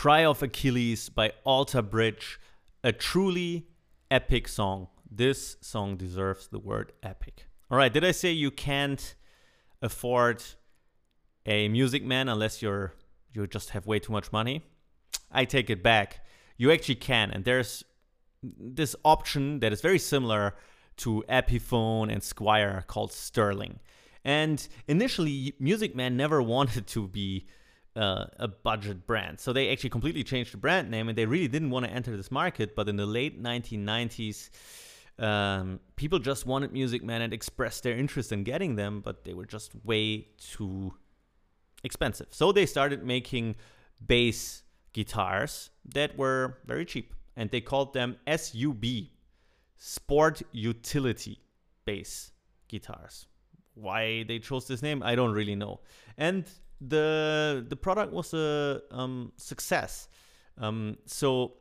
Cry of Achilles by Alter Bridge, a truly epic song. This song deserves the word epic. All right, did I say you can't afford a Music Man unless you're you just have way too much money? I take it back. You actually can, and there's this option that is very similar to Epiphone and Squier called Sterling. And initially, Music Man never wanted to be uh, a budget brand. So they actually completely changed the brand name and they really didn't want to enter this market. But in the late 1990s, um, people just wanted Music Man and expressed their interest in getting them, but they were just way too expensive. So they started making bass guitars that were very cheap and they called them SUB, Sport Utility Bass Guitars. Why they chose this name, I don't really know. And the the product was a um, success. Um, so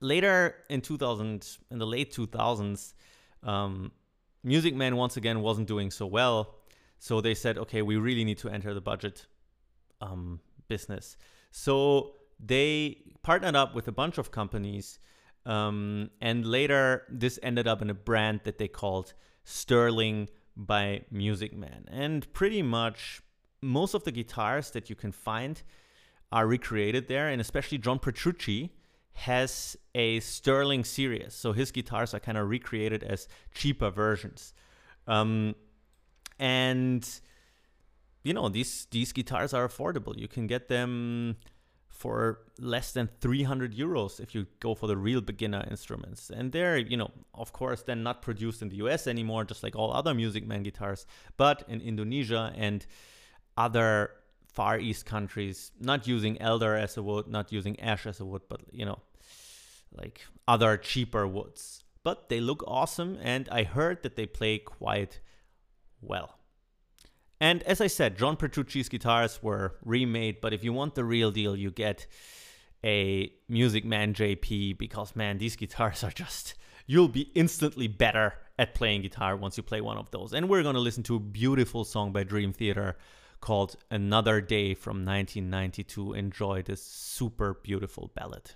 later in 2000, in the late 2000s, um, Music Man once again wasn't doing so well. So they said, okay, we really need to enter the budget um, business. So they partnered up with a bunch of companies. Um, and later, this ended up in a brand that they called Sterling by Music Man. And pretty much most of the guitars that you can find are recreated there. And especially John Petrucci has a Sterling series. So his guitars are kind of recreated as cheaper versions. Um, and you know these these guitars are affordable. You can get them for less than 300 euros if you go for the real beginner instruments. And they're, you know, of course, then not produced in the US anymore, just like all other Music Man guitars, but in Indonesia and other Far East countries, not using elder as a wood, not using ash as a wood, but, you know, like other cheaper woods. But they look awesome, and I heard that they play quite well. And as I said, John Petrucci's guitars were remade, but if you want the real deal, you get a Music Man JP because, man, these guitars are just, you'll be instantly better at playing guitar once you play one of those. And we're going to listen to a beautiful song by Dream Theater called Another Day from 1992. Enjoy this super beautiful ballad.